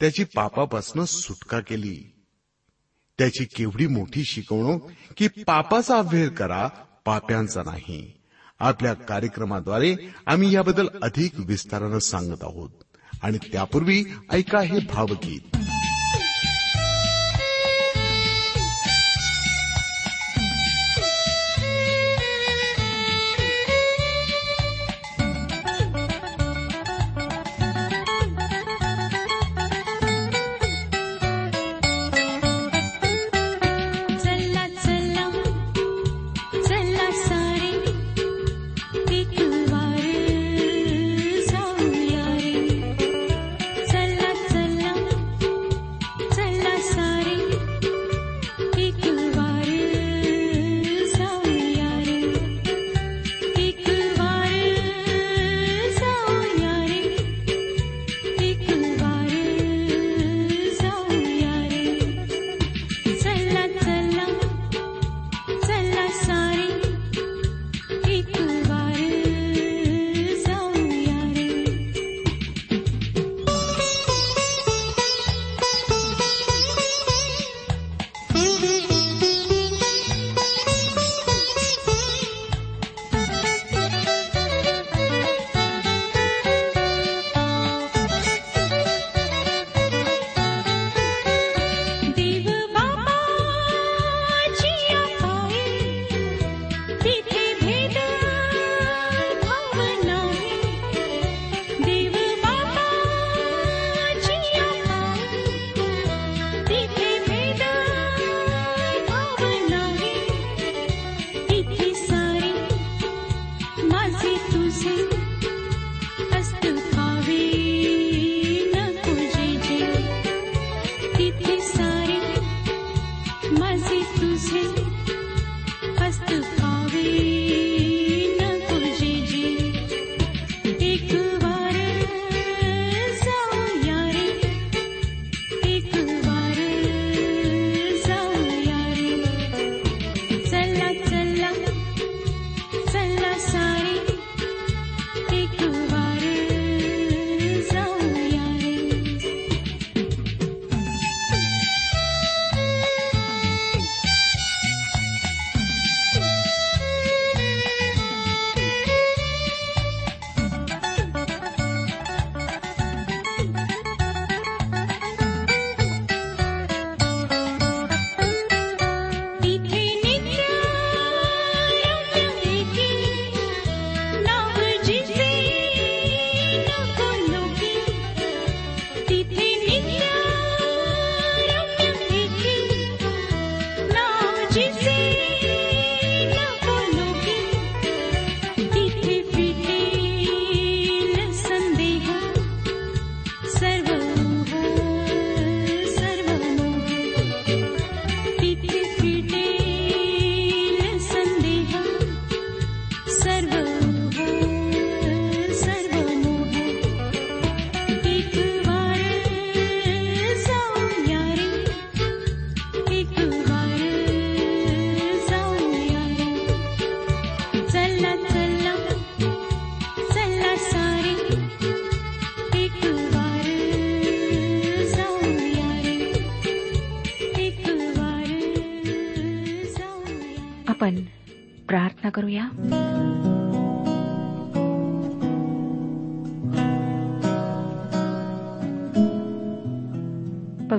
त्याची पापापासून सुटका केली. त्याची केवढी मोठी शिकवणूक की पापाचा अभ्यास करा पाप्यांचा नाही. आपल्या कार्यक्रमाद्वारे आम्ही याबद्दल अधिक विस्तारानं सांगत आहोत. आणि त्यापूर्वी ऐका हे भावगीत.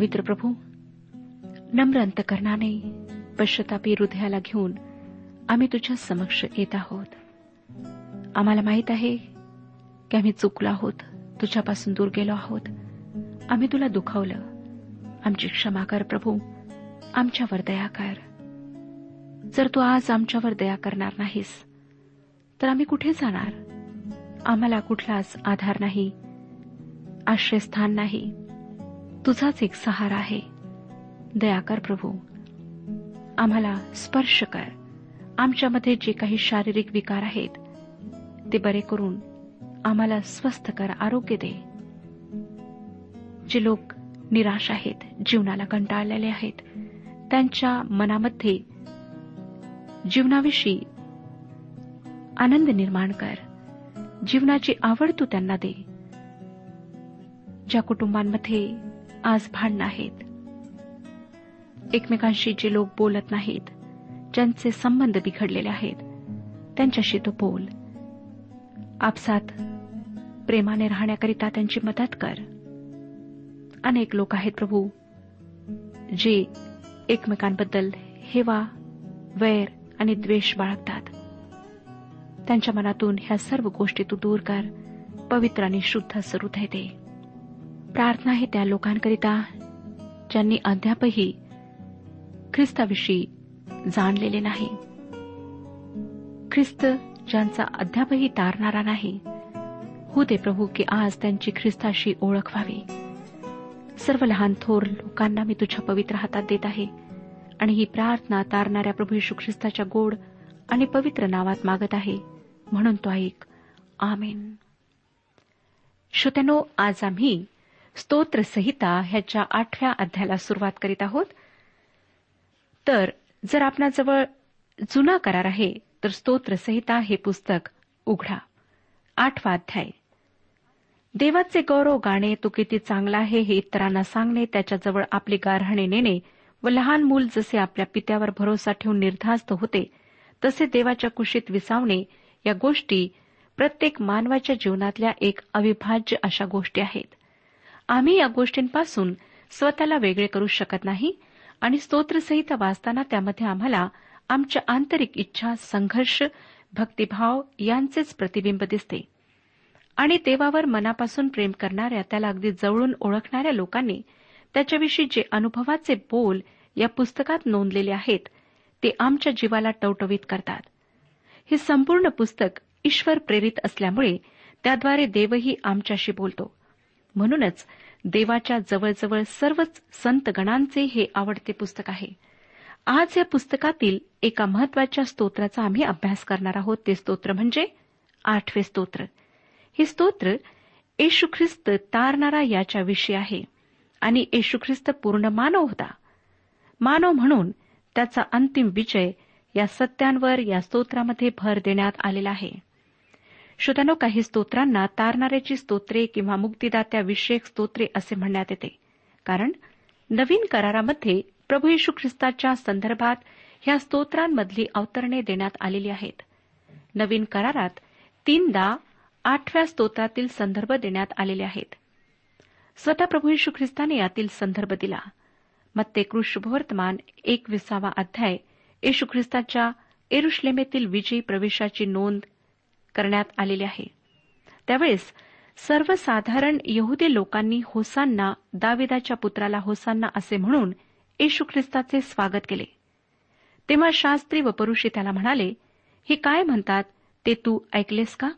पवित्र प्रभू नम्र अंतकरणाने पश्चतापी हृदयाला घेऊन आम्ही तुझ्या समक्ष येत आहोत. आम्हाला माहीत आहे की आम्ही चुकलो आहोत तुझ्यापासून दूर गेलो आहोत. आम्ही तुला दुखावलं. आमची क्षमा कर प्रभू. आमच्यावर दया कर. जर तू आज आमच्यावर दया करणार नाहीस तर आम्ही कुठे जाणार? आम्हाला कुठलाच आधार नाही आश्रयस्थान नाही. तुझाच एक सहारा आहे. दयाकर प्रभू. आम्हाला स्पर्श कर. आमच्यामध्ये जे काही शारीरिक विकार आहेत ते बरे करून आम्हाला स्वस्थ कर आरोग्य दे. जे लोक निराश आहेत जीवनाला कंटाळलेले आहेत त्यांच्या मनामध्ये जीवनाविषयी आनंद निर्माण कर. जीवनाची आवड तू त्यांना दे. ज्या कुटुंबांमध्ये आज भांडणं आहेत एकमेकांशी जे लोक बोलत नाहीत ज्यांचे संबंध बिघडलेले आहेत त्यांच्याशी तो बोल. आपसात प्रेमाने राहण्याकरिता त्यांची मदत कर. अनेक लोक आहेत प्रभू जे एकमेकांबद्दल हेवा वैर आणि द्वेष बाळगतात. त्यांच्या मनातून ह्या सर्व गोष्टी तू दूर कर पवित्र आणि शुद्ध हृदय दे प्रार्थना हे त्या लोकांकरिता ज्यांनी अद्यापही ख्रिस्ताविषयी जाणलेले नाही. ख्रिस्त ज्यांचा अद्यापही तारणारा नाही हो दे प्रभू की आज त्यांची ख्रिस्ताशी ओळख व्हावी. सर्व लहान थोर लोकांना मी तुझ्या पवित्र हातात देत आहे आणि ही प्रार्थना तारणाऱ्या प्रभू यशू ख्रिस्ताच्या गोड आणि पवित्र नावात मागत आहे म्हणून तो ऐक. आमेन. श्रोत्यानो आज आम्ही स्तोत्रसहिता ह्याच्या आठव्या अध्यायाला सुरुवात करीत आहोत. तर जर आपणाजवळ जुना करार आहे तर स्तोत्रसहिता हे पुस्तक उघडा. आठवा अध्याय. देवाचे गौरव गाणे तो किती चांगला आहे हे इतरांना सांगणे त्याच्याजवळ आपली गारहाणे नेणे व लहान मूल जसे आपल्या पित्यावर भरोसा ठेवून निर्धास्त होते तसे देवाच्या कुशीत विसावणे या गोष्टी प्रत्येक मानवाच्या जीवनातल्या एक अविभाज्य अशा गोष्टी आहेत. आम्ही या गोष्टींपासून स्वतःला वेगळे करू शकत नाही आणि स्तोत्रसहित वाचताना त्यामध्ये आम्हाला आमच्या आंतरिक इच्छा संघर्ष भक्तिभाव यांचेच प्रतिबिंब दिसते. आणि देवावर मनापासून प्रेम करणाऱ्या त्याला अगदी जवळून ओळखणाऱ्या लोकांनी त्याच्याविषयी जे अनुभवाचे बोल या पुस्तकात नोंदलेले आहेत ते आमच्या जीवाला टवटवीत करतात. हे संपूर्ण पुस्तक ईश्वर प्रेरित असल्यामुळे त्याद्वारे देवही आमच्याशी बोलतो. म्हणूनच देवाच्या जवळजवळ सर्वच संतगणांचे हे आवडते पुस्तक आहे. आज या पुस्तकातील एका महत्त्वाच्या स्तोत्राचा आम्ही अभ्यास करणार आहोत. ते स्तोत्र म्हणजे आठवे स्तोत्र. हे स्तोत्र येशू ख्रिस्त तारणारा याच्या विषयी आहे आणि येशू ख्रिस्त पूर्ण मानव होता. मानव म्हणून त्याचा अंतिम विजय या सत्यांवर या स्तोत्रामध्ये भर देण्यात आलेला आहे. श्रोत्यानो काही स्तोत्रांना तारणाऱ्याची स्तोत्रे किंवा मुक्तिदात्या विषयक स्तोत्रे असे म्हणण्यात येते. कारण नवीन करारामध्ये प्रभू येशू ख्रिस्ताच्या संदर्भात ह्या स्तोत्रांमधली अवतरणे देण्यात आलेली आहेत. नवीन करारात तीनदा आठव्या स्तोत्रातील संदर्भ देण्यात आलेले आहेत. स्वतः प्रभू येशू ख्रिस्ताने यातील संदर्भ दिला. मत्ते कृष्णवर्तमान एकविसावा अध्याय येशू ख्रिस्ताच्या एरुश्लेमेतील विजयी प्रवेशाची नोंद करण्यात आलेले आहे. त्यावेळेस सर्वसाधारण यहुदी लोकांनी होसांना दाविदाच्या पुत्राला होसांना असे म्हणून येशू ख्रिस्ताचे स्वागत केले. तेव्हा शास्त्री व परुषी त्याला म्हणाले हे काय म्हणतात? ते तू ऐकलेस का?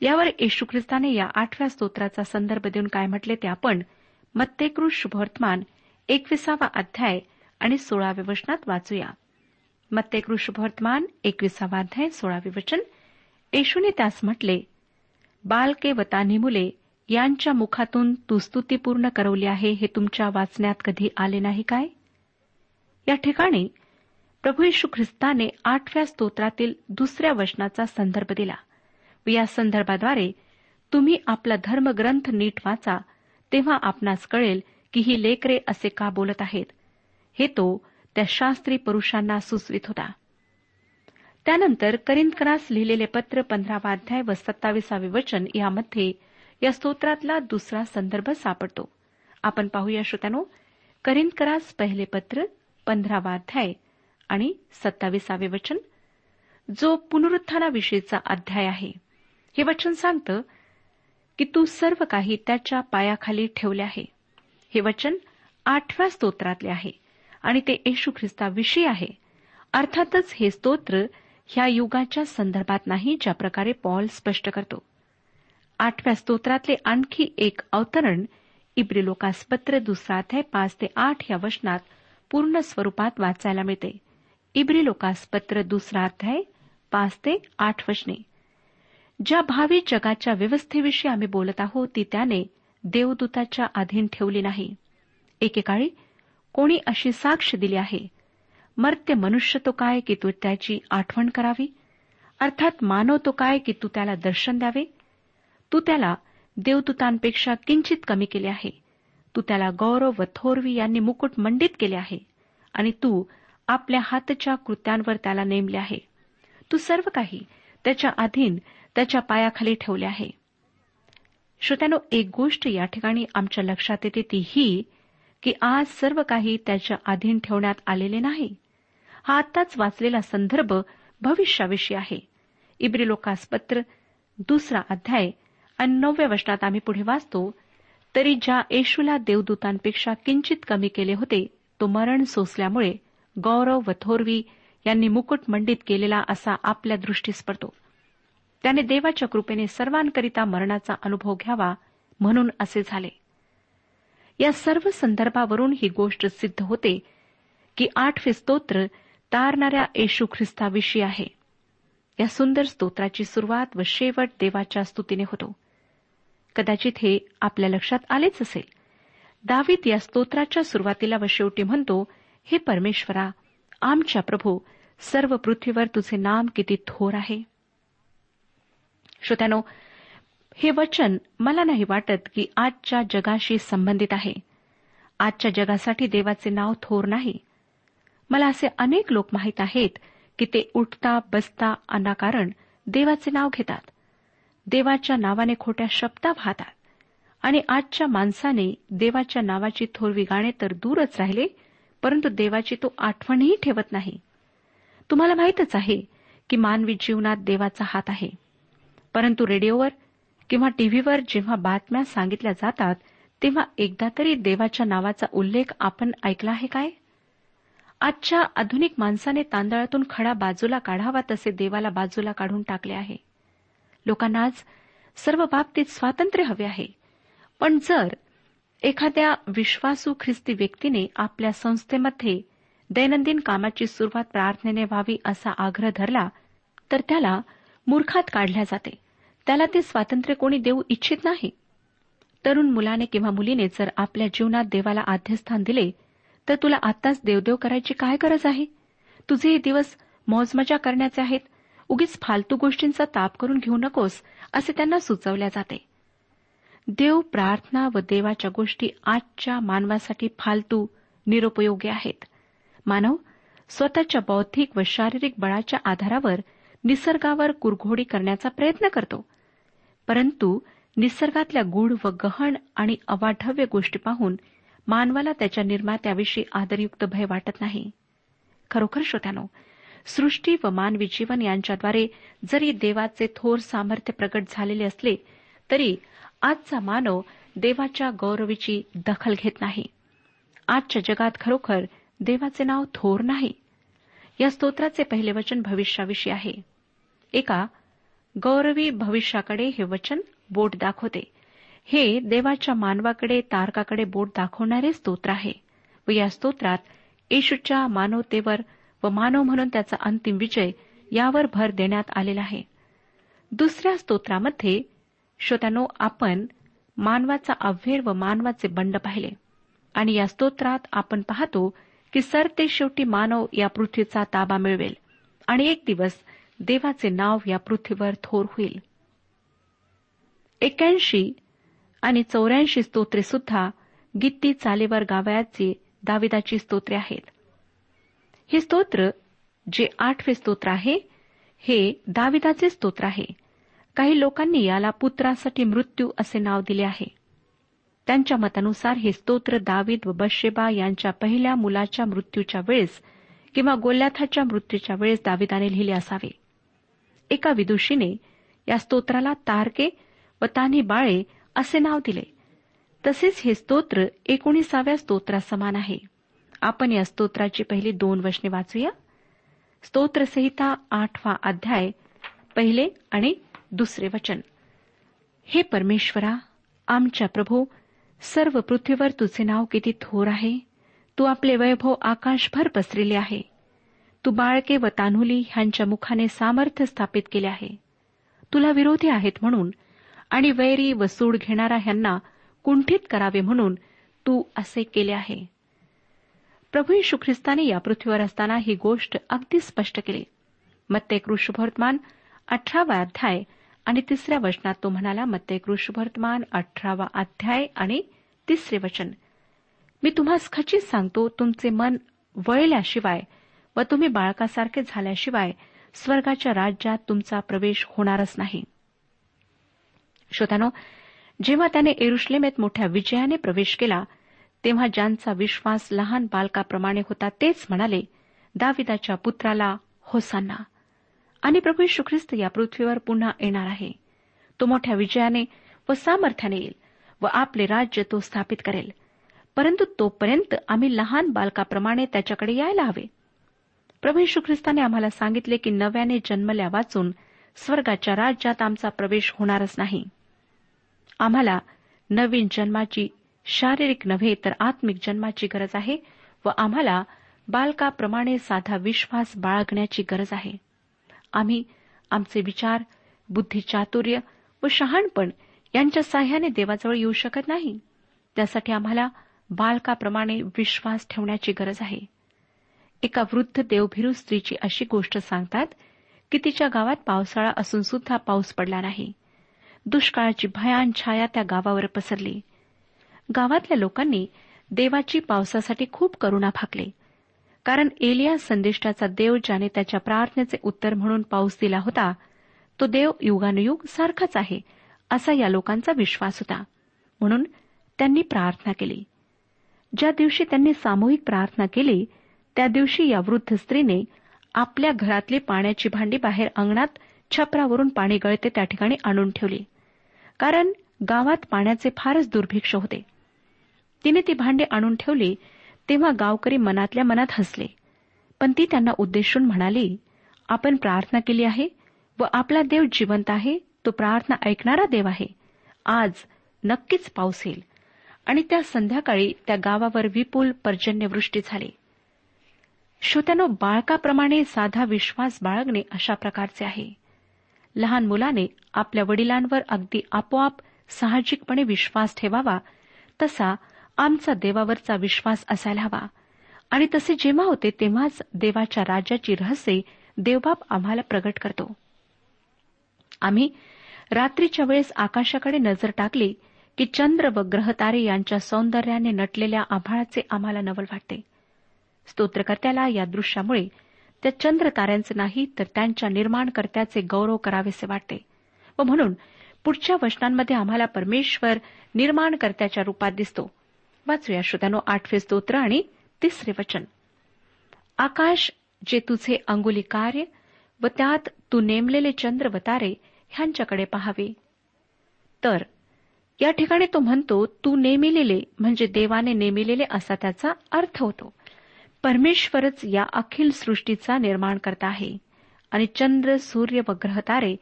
यावर येशू ख्रिस्ताने या आठव्या स्तोत्राचा संदर्भ देऊन काय म्हटले ते आपण मत्तेकृष शुभवर्तमान एकविसावा अध्याय आणि सोळाव्या वचनात वाचूया. मत्तेकृष शुभवर्तमान एकविसावा अध्याय सोळावे वचन येशूने त्यास म्हटले बालके व मुले यांच्या मुखातून तू स्तुती पूर्ण करवली आहे हे तुमच्या वाचण्यात कधी आले नाही काय? या ठिकाणी प्रभू यशू ख्रिस्ताने आठव्या स्तोत्रातील दुसऱ्या वचनाचा संदर्भ दिला व या संदर्भाद्वारे तुम्ही आपला धर्मग्रंथ नीट वाचा तेव्हा आपणास कळेल की ही लेकरे असे का बोलत आहेत. हे तो त्या शास्त्री पुरुषांना सुचवित होता. त्यानंतर करिंदकरास लिहिलेले पत्र पंधरावा अध्याय व सत्तावीसावे वचन यामध्ये या स्तोत्रातला दुसरा संदर्भ सापडतो. आपण पाहूया श्रोत्यानो करिंदकरास पहिले पत्र पंधरावा अध्याय आणि सत्तावीसावे वचन. जो पुनरुत्थानाविषयीचा अध्याय आहे. हे वचन सांगतं की तू सर्व काही त्याच्या पायाखाली ठेवले आहे. हे वचन आठव्या स्तोत्रातले आहे आणि ते येशू ख्रिस्ताविषयी आहे. अर्थातच हे स्तोत्र ह्या युगाच्या संदर्भात नाही ज्या प्रकारे पॉल स्पष्ट करतो. आठव्या स्तोत्रातले आणखी एक अवतरण इब्रीलोकास पत्र दुसरा अध्याय पाच ते आठ या वचनात पूर्ण स्वरूपात वाचायला मिळते. इब्रीलोकास पत्र दुसरा अध्याय पाच ते आठ वचने. ज्या भावी जगाच्या व्यवस्थेविषयी आम्ही बोलत आहोत ती त्याने देवदूताच्या अधीन ठेवली नाही. एकेकाळी कोणी अशी साक्ष दिली आहे मर्त्य मनुष्य तो काय की तू त्याची आठवण करावी? अर्थात मानव तो काय की तू त्याला दर्शन द्यावे? तू त्याला देवदूतांपेक्षा किंचित कमी केले आहे. तू त्याला गौरव व थोरवी यांनी मुकुट मंडित केले आहे. आणि तू आपल्या हातच्या कृत्यांवर त्याला नेमले आहे. तू सर्व काही त्याच्या अधीन त्याच्या पायाखाली ठेवले आहे. श्रोत्यानो एक गोष्ट या ठिकाणी आमच्या लक्षात येते ती ही की आज सर्व काही त्याच्या अधीन ठेवण्यात आलेले नाही. हा आत्ताच वाचलेला संदर्भ भविष्याविषयी आहे. इब्री लोकास पत्र दुसरा अध्याय आणि नवव्या वचनात आम्ही पुढे वाचतो तरी ज्या येशूला देवदूतांपेक्षा किंचित कमी केले होते तो मरण सोसल्यामुळे गौरव व थोरवी यांनी मुकुट मंडित केलेला असा आपल्या दृष्टीस पडतो. त्याने देवाच्या कृपेने सर्वांकरिता मरणाचा अनुभव घ्यावा म्हणून असे झाले. या सर्व संदर्भावरून ही गोष्ट सिद्ध होते की आठवे स्तोत्र तारणाऱ्या येशू ख्रिस्ताविषयी आहे. या सुंदर स्तोत्राची सुरुवात व शेवट देवाच्या स्तुतीने होतो. कदाचित हे आपल्या लक्षात आलेच असेल. दावीत या स्तोत्राच्या सुरुवातीला व शेवटी म्हणतो हे परमेश्वरा आमच्या प्रभू सर्व पृथ्वीवर तुझे नाम किती थोर आहे. श्रोत्यानो हे वचन मला नाही वाटत की आजच्या जगाशी संबंधित आहे. आजच्या जगासाठी देवाचे नाव थोर नाही. मला असे अनेक लोक माहीत आहेत की ते उठता बसता अनाकारण देवाचे नाव घेतात. देवाच्या नावाने खोट्या शब्दा वाहतात. आणि आजच्या माणसाने देवाच्या नावाची थोरवी गाणे तर दूरच राहिले परंतु देवाची तो आठवणही ठेवत नाही. तुम्हाला माहीतच आहे की मानवी जीवनात देवाचा हात आहे. परंतु रेडिओवर किंवा टीव्हीवर जेव्हा बातम्या सांगितल्या जातात तेव्हा एकदा तरी देवाच्या नावाचा उल्लेख आपण ऐकला आहे काय? आजच्या आधुनिक माणसाने तांदळातून खडा बाजूला काढावा तसे देवाला बाजूला काढून टाकले आहे. लोकांना आज सर्व बाबतीत स्वातंत्र्य हवे आहे. पण जर एखाद्या विश्वासू ख्रिस्ती व्यक्तीने आपल्या संस्थेमध्ये दैनंदिन कामाची सुरुवात प्रार्थनेने व्हावी असा आग्रह धरला तर त्याला मूर्खात काढल्या जाते. त्याला ते स्वातंत्र्य कोणी देऊ इच्छित नाही. तरुण मुलाने किंवा मुलीने जर आपल्या जीवनात देवाला आद्यस्थान दिले तर तुला आत्ताच देवदेव करायची काय गरज आहे? तुझे हे दिवस मौजमजा करण्याचे आहेत. उगीच फालतू गोष्टींचा ताप करून घेऊ नकोस असे त्यांना सुचवल्या जाते. देव प्रार्थना व देवाच्या गोष्टी आजच्या मानवासाठी फालतू निरुपयोगी आहेत. मानव स्वतःच्या बौद्धिक व शारीरिक बळाच्या आधारावर निसर्गावर कुरघोडी करण्याचा प्रयत्न करतो. परंतु निसर्गातल्या गूढ व गहन आणि अवाढव्य गोष्टी पाहून मानवाला त्याच्या निर्मात्याविषयी आदरयुक्त भय वाटत नाही. खरोखर श्रोत्यानो सृष्टी व मानवी जीवन यांच्याद्वारे जरी देवाचे थोर सामर्थ्य प्रकट झालेले असले तरी आजचा मानव देवाच्या गौरवीची दखल घेत नाही. आजच्या जगात खरोखर देवाचे नाव थोर नाही. या स्तोत्राचे पहिले वचन भविष्याविषयी आहे. एका गौरवी भविष्याकडे हे वचन बोट दाखवते. हे देवाच्या मानवाकडे तारकाकडे बोट दाखवणारे स्तोत्र आहे. व या स्तोत्रात येशूच्या मानवतेवर व मानव म्हणून त्याचा अंतिम विजय यावर भर देण्यात आलेला आहे. दुसऱ्या स्तोत्रामध्ये श्रोत्यानो आपण मानवाचा अव्हेर व मानवाचे बंड पाहिले. आणि या स्तोत्रात आपण पाहतो की सर ते शेवटी मानव या पृथ्वीचा ताबा मिळवेल. आणि एक दिवस देवाचे नाव या पृथ्वीवर थोर होईल. एक्याऐंशी आणि चौऱ्याऐंशी स्तोत्रे सुद्धा गित्ती चालेवर गावयाची दाविदाची स्तोत्रे आहेत. हे स्तोत्र जे आठवे स्तोत्र आहे हे दाविदाचे स्तोत्र आहे. काही लोकांनी याला पुत्रासाठी मृत्यू असे नाव दिले आहे. त्यांच्या मतानुसार हे स्तोत्र दावीद व बशेबा यांच्या पहिल्या मुलाच्या मृत्यूच्या वेळेस किंवा गोल्याथाच्या मृत्यूच्या वेळेस दाविदाने लिहिले असावे. एका विदुषीने या स्तोत्राला तारके व तान्ही बाळे असे नाव दिले. तसेच हे स्तोत्र एकोणीसाव्या स्तोत्रासमान आहे. आपण या स्तोत्राची पहिली दोन वचने वाचूया. स्तोत्रसहिता आठवा अध्याय पहिले आणि दुसरे वचन. हे परमेश्वरा आमच्या प्रभू सर्व पृथ्वीवर तुझे नाव किती थोर आहे. तू आपले वैभव आकाशभर पसरले आहे. तू बाळके व तान्हुली ह्यांच्या मुखाने सामर्थ्य स्थापित केले आहे. तुला विरोधी आहेत म्हणून आणि वैरी व सूड घेणारा ह्यांना कुंठित करावे म्हणून तू असे केले आहे. प्रभू यशू ख्रिस्ताने या पृथ्वीवर असताना ही गोष्ट अगदी स्पष्ट केली. मत्ते कृष्णवर्तमान अठरावा अध्याय आणि तिसऱ्या वचनात तो म्हणाला मत्ते कृष्णवर्तमान अठरावा अध्याय आणि तिसरे वचन. मी तुम्हास खचित सांगतो तुमचे मन वळल्याशिवाय व तुम्ही बाळकासारखे झाल्याशिवाय स्वर्गाच्या राज्यात तुमचा प्रवेश होणारच नाही. श्रोत्यानो जेव्हा त्याने एरुश्लेमेत मोठ्या विजयाने प्रवेश केला तेव्हा ज्यांचा विश्वास लहान बालकाप्रमाणे होता तेच म्हणाले दाविदाच्या पुत्राला होसांना आणि प्रभू यशू ख्रिस्त या पृथ्वीवर पुन्हा येणार आहे. तो मोठ्या विजयाने व सामर्थ्याने येईल व आपले राज्य तो स्थापित करेल. परंतु तोपर्यंत आम्ही लहान बालकाप्रमाणे त्याच्याकडे यायला हवे. प्रभू यशू ख्रिस्ताने आम्हाला सांगितले की नव्याने जन्मल्या वाचून स्वर्गाच्या राज्यात आमचा प्रवेश होणारच नाही. आम्हाला नवीन जन्माची शारीरिक नव्हे तर आत्मिक जन्माची गरज आहे व आम्हाला बालकाप्रमाणे साधा विश्वास बाळगण्याची गरज आहे. आम्ही आमचे विचार बुद्धिचातुर्य व शहाणपण यांच्या साह्याने देवाजवळ येऊ शकत नाही. त्यासाठी आम्हाला बालकाप्रमाणे विश्वास ठेवण्याची गरज आहे. एका वृद्ध देवभिरू स्त्रीची अशी गोष्ट सांगतात की तिच्या गावात पावसाळा असून सुद्धा पाऊस पडला नाही. दुष्काळाची भयान छाया त्या गावावर पसरली. गावातल्या लोकांनी देवाची पावसासाठी खूप करुणा भाकले कारण एलिया संदिष्टाचा देव ज्याने त्याच्या प्रार्थनेचे उत्तर म्हणून पाऊस दिला होता तो देव युगानुयुग सारखाच आहे असा या लोकांचा विश्वास होता. म्हणून त्यांनी प्रार्थना केली. ज्या दिवशी त्यांनी सामूहिक प्रार्थना केली त्या दिवशी या वृद्ध स्त्रीने आपल्या घरातली पाण्याची भांडी बाहेर अंगणात छपरावरून पाणी गळते त्या ठिकाणी आणून ठेवली. कारण गावात पाण्याचे फारच दुर्भिक्ष होते. तिने ती भांडे आणून ठेवली तेव्हा गावकरी मनातल्या मनात हसले. पण ती त्यांना उद्देशून म्हणाली आपण प्रार्थना केली आहे व आपला देव जिवंत आहे तो प्रार्थना ऐकणारा देव आहे. आज नक्कीच पाऊस येईल. आणि त्या संध्याकाळी त्या गावावर विपुल पर्जन्यवृष्टी झाली. श्रोत्यानो बाळकाप्रमाणे साधा विश्वास बाळगणे अशा प्रकारचे आहे. लहान मुलाने आपल्या वडिलांवर अगदी आपोआप साहजिकपणे विश्वास ठेवावा तसा आमचा देवावरचा विश्वास असायला हवा. आणि तसे जेव्हा होते तेव्हाच देवाच्या राज्याची रहस्ये देवबाप आम्हाला प्रगट करतो. आम्ही रात्रीच्या वेळेस आकाशाकडे नजर टाकली की चंद्र व ग्रहतारे यांच्या सौंदर्याने नटलेल्या आभाळाचे आम्हाला नवल वाटते. स्तोत्रकर्त्याला या दृश्यामुळे त्या चंद्र ताऱ्यांचे नाही तर त्यांच्या निर्माणकर्त्याचे गौरव करावेसे वाटते. व म्हणून पुढच्या वचनांमध्ये आम्हाला परमेश्वर निर्माणकर्त्याच्या रूपात दिसतो. वाचूया श्रोत्यानो आठवे स्तोत्र आणि तिसरे वचन. आकाश जे तुझे अंगुली कार्य व त्यात तू नेमलेले चंद्र व तारे ह्यांच्याकडे पहावे. तर या ठिकाणी तो म्हणतो तू नेमिलेले म्हणजे देवाने नेमिलेले असा त्याचा अर्थ होतो. परमेश्वरच या अखिल सृष्टीचा निर्माण करता आहे. आणि चंद्र सूर्य व ग्रहतारे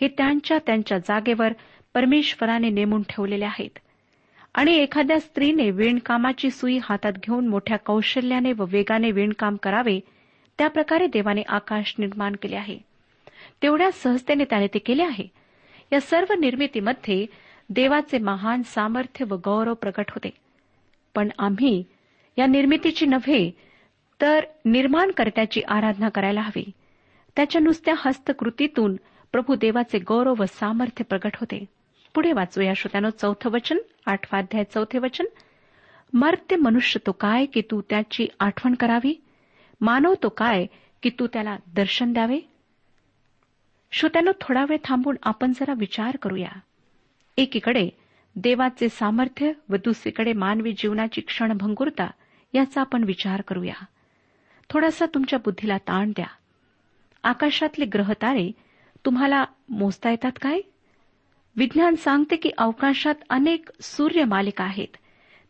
हे त्यांच्या त्यांच्या जागेवर परमेश्वराने नेमून ठेवलेले आहेत. आणि एखाद्या स्त्रीने विणकामाची सुई हातात घेऊन मोठ्या कौशल्याने व वेगाने विणकाम करावे त्याप्रकारे देवाने आकाश निर्माण केले आहे. तेवढ्या सहजतेने त्याने ते केले आहे. या सर्व निर्मितीमध्ये देवाचे महान सामर्थ्य व गौरव प्रकट होते. पण आम्ही या निर्मितीची नव्हे तर निर्माणकर्त्याची आराधना करायला हवी. त्याच्या नुसत्या हस्तकृतीतून प्रभू देवाचे गौरव व सामर्थ्य प्रकट होते. पुढे वाचूया श्रोत्यानो चौथं वचन आठवाध्याय चौथे वचन. मर्त्य मनुष्य तो काय की तू त्याची आठवण करावी? मानव तो काय की तू त्याला दर्शन द्यावे? श्रोत्यानो थोडा वेळ थांबून आपण जरा विचार करूया. एकीकडे देवाचे सामर्थ्य व दुसरीकडे मानवी जीवनाची क्षणभंगुरता याचा आपण विचार करूया. थोडासा तुमच्या बुद्धीला ताण द्या. आकाशातले ग्रहतारे तुम्हाला मोजता येतात काय? विज्ञान सांगते की अवकाशात अनेक सूर्यमालिका आहेत.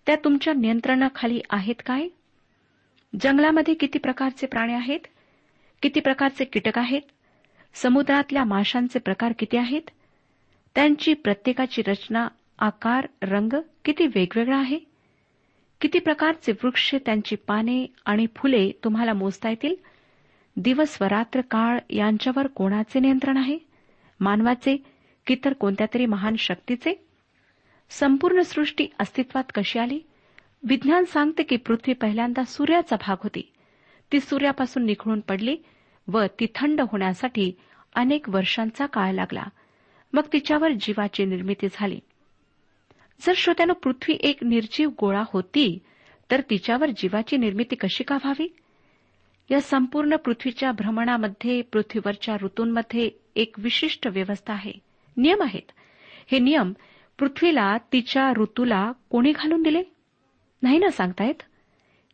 त्या तुमच्या नियंत्रणाखाली आहेत काय? जंगलामध्ये किती प्रकारचे प्राणी आहेत? किती प्रकारचे कीटक आहेत? समुद्रातल्या माशांचे प्रकार किती आहेत? त्यांची प्रत्येकाची रचना आकार रंग किती वेगवेगळा आहे? किती प्रकारचे वृक्ष त्यांची पाने आणि फुले तुम्हाला मोजता येतील? दिवस व रात्र काळ यांच्यावर कोणाचे नियंत्रण आहे? मानवाचे की तर कोणत्या तरी महान शक्तीचे? संपूर्ण सृष्टी अस्तित्वात कशी आली? विज्ञान सांगते की पृथ्वी पहिल्यांदा सूर्याचा भाग होती. ती सूर्यापासून निखळून पडली व ती थंड होण्यासाठी अनेक वर्षांचा काळ लागला. मग तिच्यावर जीवाची निर्मिती झाली. जर श्रोत्यानं पृथ्वी एक निर्जीव गोळा होती तर तिच्यावर जीवाची निर्मिती कशी का व्हावी? या संपूर्ण पृथ्वीच्या भ्रमणामध्ये पृथ्वीवरच्या ऋतूंमध्ये एक विशिष्ट व्यवस्था आहे. नियम आहेत. हे नियम पृथ्वीला तिच्या ऋतूला कोणी घालून दिले? नाही ना सांगतायत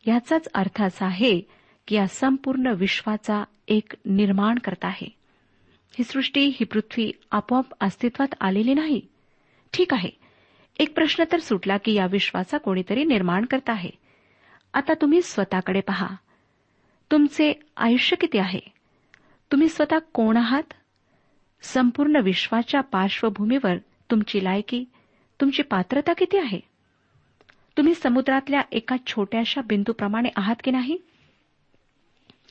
याचाच अर्थ असा आहे की या संपूर्ण विश्वाचा एक निर्माण करत आहे. ही सृष्टी ही पृथ्वी आपोआप अस्तित्वात आलेली नाही. ठीक आहे. एक प्रश्न तर सुटला की या विश्वाचा कोणीतरी निर्माण करत आहे. आता तुम्ही स्वतःकडे पहा. तुमचे आयुष्य किती आहे? तुम्ही स्वतः कोण आहात? संपूर्ण विश्वाच्या पार्श्वभूमीवर तुमची लायकी तुमची पात्रता किती आहे? तुम्ही समुद्रातल्या एका छोट्याशा बिंदूप्रमाणे आहात की नाही?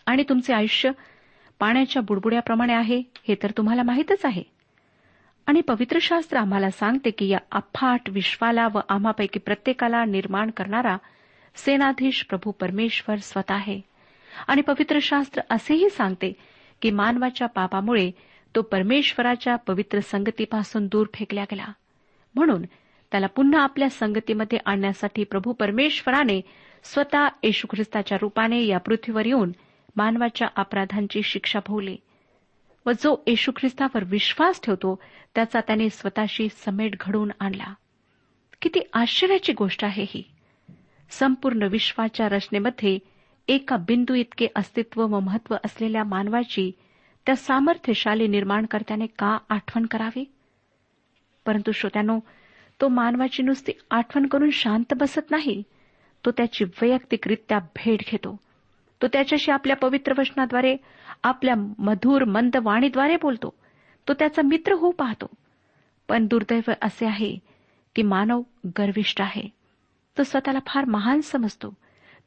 आणि तुमचे आयुष्य पाण्याच्या बुडबुड्याप्रमाणे आहे हे तर तुम्हाला माहीतच आहे. आणि पवित्र शास्त्र आम्हाला सांगते की या अफाट विश्वाला व आम्हापैकी प्रत्येकाला निर्माण करणारा सेनाधीश प्रभू परमेश्वर स्वतः आहे. आणि पवित्र शास्त्र असेही सांगते की मानवाच्या पापामुळे तो परमेश्वराच्या पवित्र संगतीपासून दूर फेकला गेला. म्हणून त्याला पुन्हा आपल्या संगतीमध्ये आणण्यासाठी प्रभू परमेश्वराने स्वतः येशू ख्रिस्ताच्या रूपाने या पृथ्वीवर येऊन मानवाच्या अपराधांची शिक्षा भोवली. व जो येशू ख्रिस्तावर विश्वास ठेवतो त्याचा त्याने स्वतःशी समेट घडवून आणला. किती आश्चर्याची गोष्ट आहे ही. संपूर्ण विश्वाच्या रचनेमध्ये एका बिंदू इतके अस्तित्व व महत्त्व असलेल्या मानवाची त्या सामर्थ्यशाली निर्माणकर्त्याने का आठवण करावी? परंतु श्रोत्यानो तो मानवाची नुसती आठवण करून शांत बसत नाही. तो त्याची वैयक्तिकरित्या भेट घेतो. तो त्याच्याशी आपल्या पवित्र वचनाद्वारे आपल्या मधुर मंद वाणीद्वारे बोलतो. तो त्याचा मित्र होऊ पाहतो. पण दुर्दैव असे आहे की मानव गर्विष्ठ आहे. तो स्वतःला फार महान समजतो.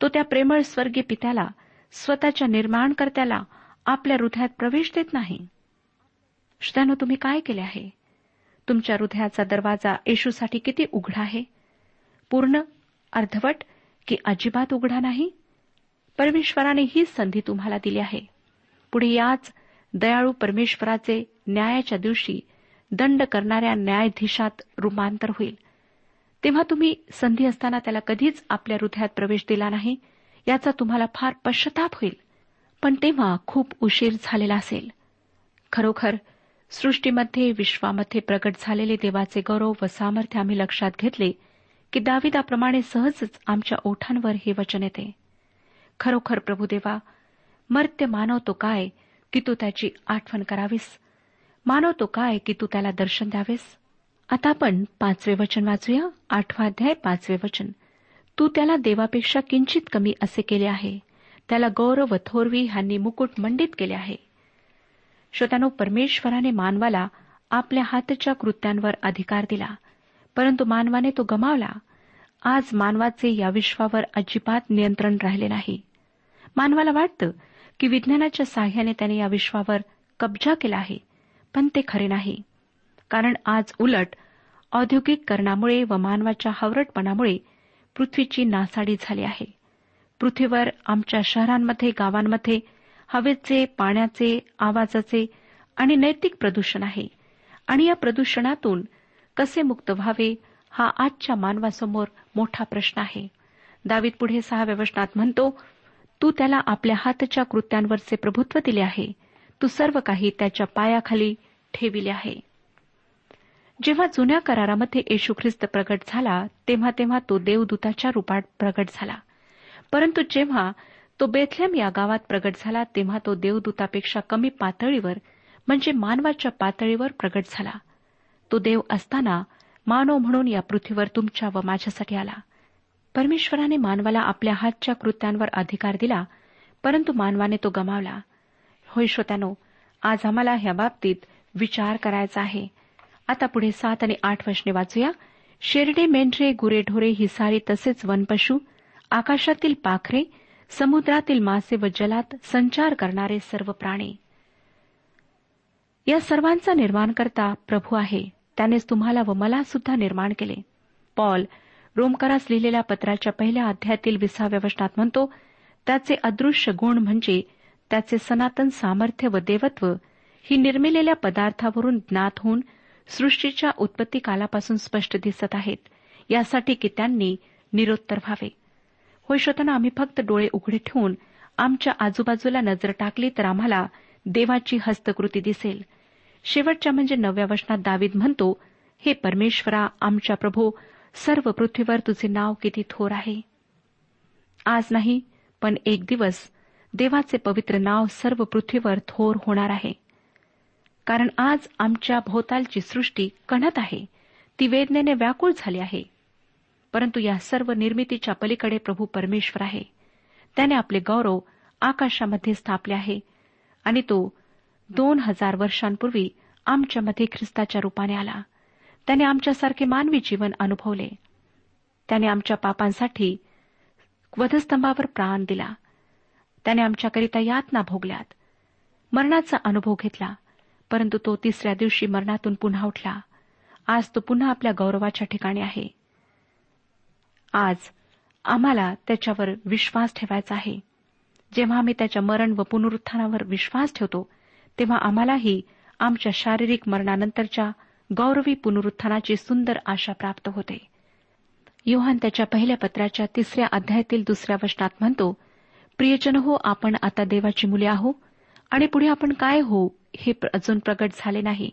तो त्या प्रेमळ स्वर्गीय पित्याला स्वतःच्या निर्माणकर्त्याला आपल्या हृदयात प्रवेश देत नाही. श्रोत्यानो तुम्ही काय केले आहे? तुमच्या हृदयाचा दरवाजा येशूसाठी किती उघडा आहे? पूर्ण अर्धवट की अजिबात उघडा नाही? परमेश्वराने ही संधी तुम्हाला दिली आहे. पुढे याच दयाळू परमेश्वराचे न्यायाच्या दिवशी दंड करणाऱ्या न्यायाधीशात रूपांतर होईल. तेव्हा तुम्ही संधी असताना त्याला कधीच आपल्या हृदयात प्रवेश दिला नाही याचा तुम्हाला फार पश्चाताप होईल. पण तेव्हा खूप उशीर झालेला असेल. खरोखर सृष्टीमध्ये विश्वामध्ये प्रकट झालेले देवाचे गौरव व सामर्थ्य आम्ही लक्षात घेतले की दाविदाप्रमाणे सहजच आमच्या ओठांवर हे वचन येते. खरोखर प्रभुदेवा मर्त्य मानवतो काय की तू त्याची आठवण करावीस? मानवतो काय की तू त्याला दर्शन द्यावेस? आता आपण पाचवे वचन वाचूया आठवा अध्याय पाचवे वचन. तू त्याला देवापेक्षा किंचित कमी असे केले आहे. त्याला गौरव व थोरवी ह्यांनी मुकुट मंडित केले आहे. श्रोत्यानो परमेश्वराने मानवाला आपल्या हातच्या कृत्यांवर अधिकार दिला. परंतु मानवाने तो गमावला. आज मानवाचे या विश्वावर अजिबात नियंत्रण राहिले नाही. मानवाला वाटतं की विज्ञानाच्या साह्याने त्याने या विश्वावर कब्जा केला आहे पण ते खरे नाही. कारण आज उलट औद्योगिकरणामुळे व मानवाच्या हावरटपणामुळे पृथ्वीची नासाडी झाली आहे. पृथ्वीवर आमच्या शहरांमध्ये गावांमध्ये हवेचे पाण्याचे आवाजाचे आणि नैतिक प्रदूषण आहे. आणि या प्रदूषणातून कसे मुक्त व्हावे हा आजच्या मानवासमोर मोठा प्रश्न आहे. दावीत पुढे सहा वचनात म्हणतो तू त्याला आपल्या हातच्या कृत्यांवरचे प्रभुत्व दिले आहे. तू सर्व काही त्याच्या पायाखाली ठेविले आहे. जेव्हा जुन्या करारामध्ये येशू ख्रिस्त प्रगट झाला तेव्हा तेव्हा तो देवदूताच्या रूपात प्रगट झाला. परंतु जेव्हा तो बेथलेम या गावात प्रगट झाला तेव्हा तो देवदूतापेक्षा कमी पातळीवर म्हणजे मानवाच्या पातळीवर प्रगट झाला. तो देव असताना मानव म्हणून या पृथ्वीवर तुमच्या व माझ्यासाठी आला. परमेश्वराने मानवाला आपल्या हातच्या कृत्यांवर अधिकार दिला परंतु मानवाने तो गमावला. होय श्रोत्यानो आज आम्हाला ह्या बाबतीत विचार करायचा आहे. आता पुढे सात आणि आठ वशने वाचूया. शेरडे मेंढरे गुरेढोरे हिसारी तसेच वनपशू आकाशातील पाखरे समुद्रातील मासे व जलात संचार करणारे सर्व प्राणी. या सर्वांचा निर्माण करता प्रभू आहे. त्यानेच तुम्हाला व मला सुद्धा निर्माण केले. पॉल रोमकरास लिहिलेल्या पत्राच्या पहिल्या अध्यायातील विसाव्या वचनात म्हणतो त्याचे अदृश्य गुण म्हणजे त्याचे सनातन सामर्थ्य व देवत्व ही निर्मिलेल्या पदार्थावरून ज्ञात होऊन सृष्टीच्या उत्पत्ती कालापासून स्पष्ट दिसत आहेत यासाठी की त्यांनी निरोत्तर व्हावे. होय श्रोताना आम्ही फक्त डोळे उघडे ठेवून आमच्या आजूबाजूला नजर टाकली तर आम्हाला देवाची हस्तकृती दिसेल. शेवटच्या म्हणजे नवव्या वचनात दावीद म्हणतो हे परमेश्वरा आमच्या प्रभू सर्व पृथ्वीवर तुझे नाव किती थोर आहे? आज नाही पण एक दिवस देवाचे पवित्र नाव सर्व पृथ्वीवर थोर होणार आहे. कारण आज आमच्या भोवतालची सृष्टी कणत आहे ती वेदनेने व्याकुळ झाली आहे. परंतु या सर्व निर्मितीच्या पलीकडे प्रभू परमेश्वर आहे. त्याने आपले गौरव आकाशामध्ये स्थापले आहे आणि तो दोन हजार वर्षांपूर्वी आमच्यामध्ये ख्रिस्ताच्या रूपाने आला. त्याने आमच्यासारखे मानवी जीवन अनुभवले. त्याने आमच्या पापांसाठी वधस्तंभावर प्राण दिला. त्याने आमच्याकरिता यातना भोगल्यात. मरणाचा अनुभव घेतला परंतु तो तिसऱ्या दिवशी मरणातून पुन्हा उठला. आज तो पुन्हा आपल्या गौरवाच्या ठिकाणी आहे. आज आम्हाला त्याच्यावर विश्वास ठेवायचा आहे. जेव्हा आम्ही त्याच्या मरण व पुनरुत्थानावर विश्वास ठेवतो तेव्हा आम्हालाही आमच्या शारीरिक मरणानंतरच्या गौरवी पुनरुत्थानाची सुंदर आशा प्राप्त होते. योहान त्याच्या पहिल्या पत्राच्या तिसऱ्या अध्यायातील दुसऱ्या वचनात म्हणतो प्रियजन हो आपण आता देवाची मुले आहो आणि पुढे आपण काय हो हे अजून प्रगट झाले नाही.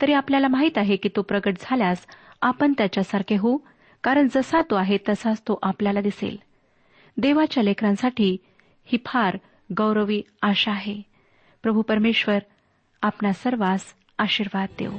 तरी आपल्याला माहीत आहे की तो प्रगट झाल्यास आपण त्याच्यासारखे होऊ कारण जसा तो आहे तसाच तो आपल्याला दिसेल. देवाच्या लेकरांसाठी ही फार गौरवी आशा आहे. प्रभू परमेश्वर आपणा सर्वांस आशीर्वाद देऊ